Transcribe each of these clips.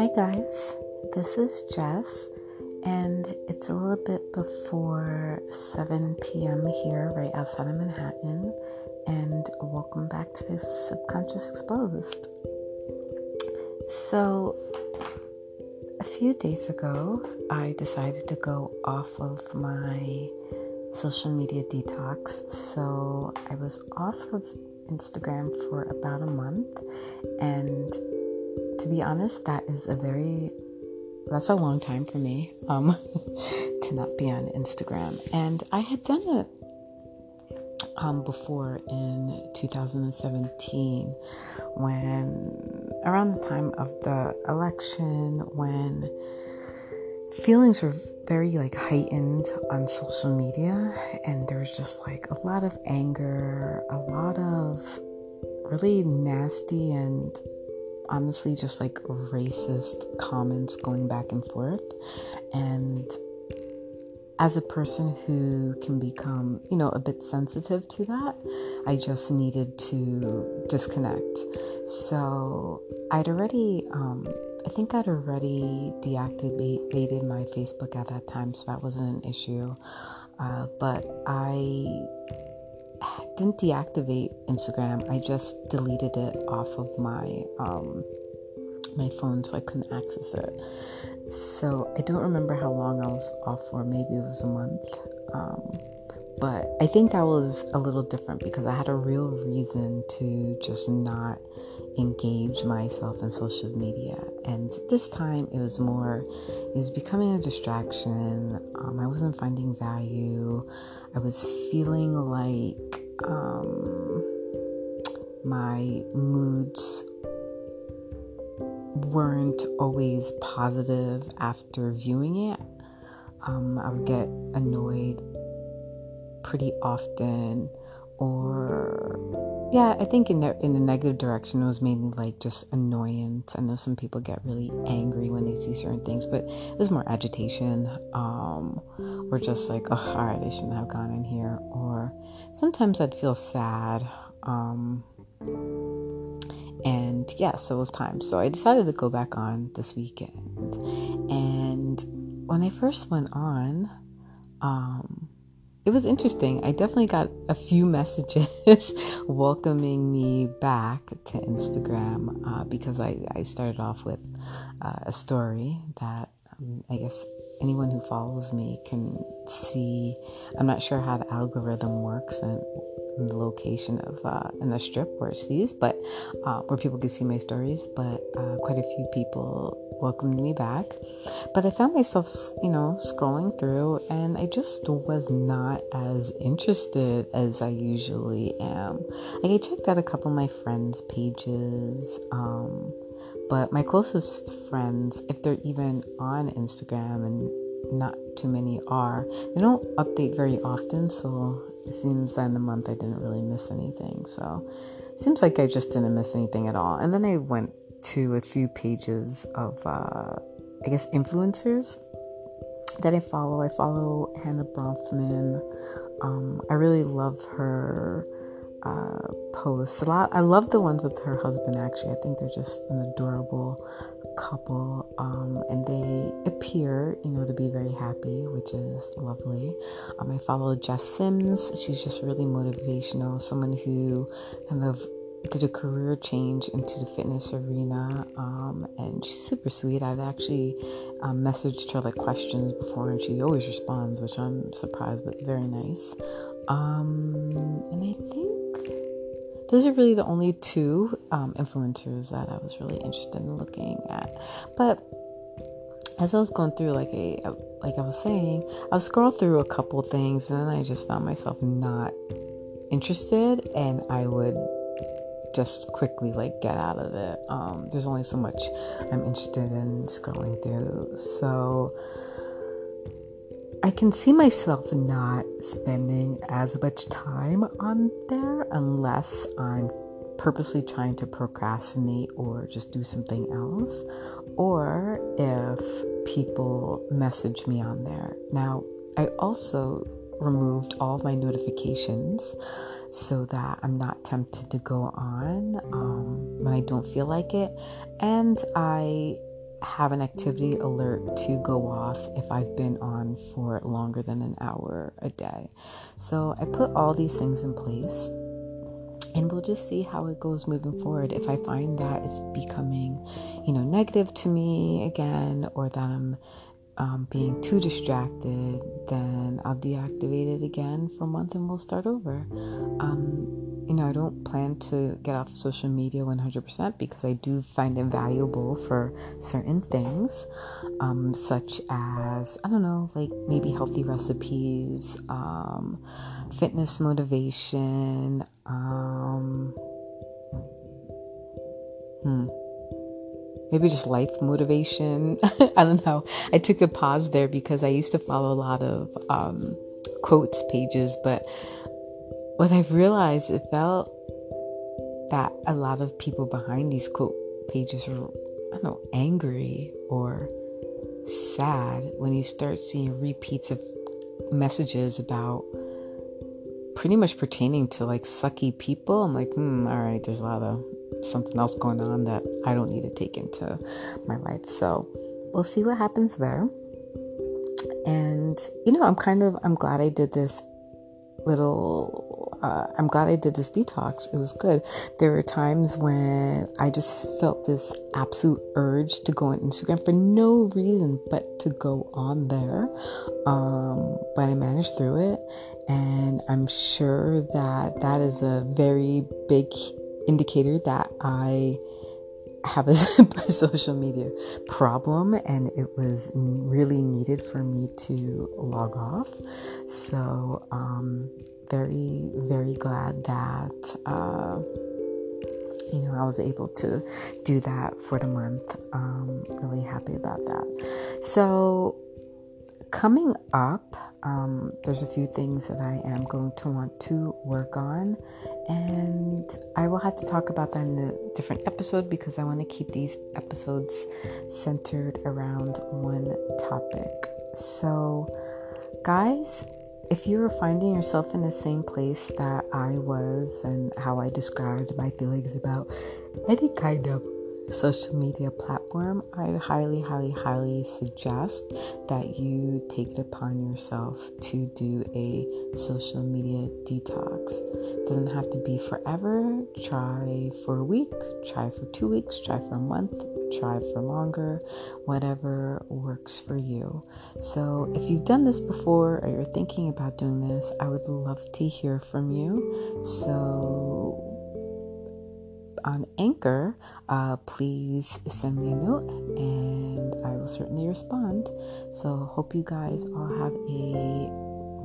Hi, guys. This is Jess, and it's a little bit before 7 p.m. here, right outside of Manhattan. And welcome back to this Subconscious Exposed. So, a few days ago, I decided to go off of my social media detox. So, I was off of Instagram for about a month. And to be honest, that is a very that's a long time for me um, to not be on Instagram. And I had done it um, before in 2017 when around the time of the election when feelings were very like heightened on social media and there was just like a lot of anger a lot of really nasty and honestly just like racist comments going back and forth and as a person who can become, you know, a bit sensitive to that, I just needed to disconnect. So I'd already um, I think I'd already deactivated my Facebook at that time, so that wasn't an issue. Uh, but I didn't deactivate Instagram. I just deleted it off of my um, my phone, so I couldn't access it. So I don't remember how long I was off for. Maybe it was a month. Um, but I think that was a little different because I had a real reason to just not engage myself in social media. And this time it was more, it was becoming a distraction. Um, I wasn't finding value. I was feeling like um, my moods weren't always positive after viewing it. Um, I would get annoyed pretty often or yeah i think in the in the negative direction it was mainly like just annoyance. I know some people get really angry when they see certain things but it was more agitation um or just like oh all right i shouldn't have gone in here or sometimes i'd feel sad um and yeah so it was time. So i decided to go back on this weekend and when i first went on um it was interesting. I definitely got a few messages welcoming me back to Instagram uh, because I, I started off with uh, a story that um, I guess anyone who follows me can see. I'm not sure how the algorithm works and the location of uh, in the strip where it's sees, but uh, where people could see my stories. But uh, quite a few people welcomed me back. But I found myself, you know, scrolling through, and I just was not as interested as I usually am. Like I checked out a couple of my friends' pages. Um, but my closest friends, if they're even on Instagram and not too many are, they don't update very often. So it seems that in the month I didn't really miss anything. So it seems like I just didn't miss anything at all. And then I went to a few pages of, uh, I guess, influencers that I follow. I follow Hannah Bronfman. Um, I really love her uh, posts. A lot. I love the ones with her husband. Actually, I think they're just an adorable couple, um, and they appear, you know, to be very happy, which is lovely. Um, I follow Jess Sims. She's just really motivational. Someone who kind of did a career change into the fitness arena um, and she's super sweet i've actually um, messaged her like questions before and she always responds which i'm surprised but very nice um, and i think those are really the only two um, influencers that I was really interested in looking at. But as I was going through, like a like I was saying, I would scroll through a couple things, and then I just found myself not interested, and I would just quickly like get out of it. Um, there's only so much I'm interested in scrolling through, so I can see myself not spending as much time on there unless I'm purposely trying to procrastinate or just do something else, or if people message me on there. Now, I also removed all my notifications so that I'm not tempted to go on um, when I don't feel like it. And I have an activity alert to go off if I've been on for longer than an hour a day. So I put all these things in place and we'll just see how it goes moving forward. If I find that it's becoming, you know, negative to me again or that I'm um, being too distracted, then I'll deactivate it again for a month and we'll start over. Um, you know, I don't plan to get off social media 100% because I do find it valuable for certain things, um, such as, I don't know, like maybe healthy recipes, um, fitness motivation, um, hmm maybe just life motivation. I don't know. I took a pause there because I used to follow a lot of um, quotes pages, but what I've realized, it felt that a lot of people behind these quote pages were, I don't know, angry or sad when you start seeing repeats of messages about pretty much pertaining to like sucky people. I'm like, hmm, all right, there's a lot of something else going on that I don't need to take into my life. So we'll see what happens there. And you know, I'm kind of I'm glad I did this little uh, I'm glad I did this detox. It was good. There were times when I just felt this absolute urge to go on Instagram for no reason but to go on there. Um, but I managed through it, and I'm sure that that is a very big indicator that I have a, a, social media problem and it was really needed for me to log off. So, um, very, very glad that, uh, you know, I was able to do that for the month. Um, really happy about that. So, coming up, um, there's a few things that I am going to want to work on, and I will have to talk about that in a different episode because I want to keep these episodes centered around one topic. So, guys, if you are finding yourself in the same place that I was and how I described my feelings about any kind of social media platform, I highly, highly, highly suggest that you take it upon yourself to do a social media detox. It doesn't have to be forever. Try for a week, try for two weeks, try for a month, try for longer, whatever works for you. So, if you've done this before or you're thinking about doing this, I would love to hear from you. So, on Anchor, uh, please send me a note and I will certainly respond. So, hope you guys all have a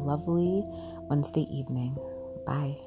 lovely Wednesday evening. Bye.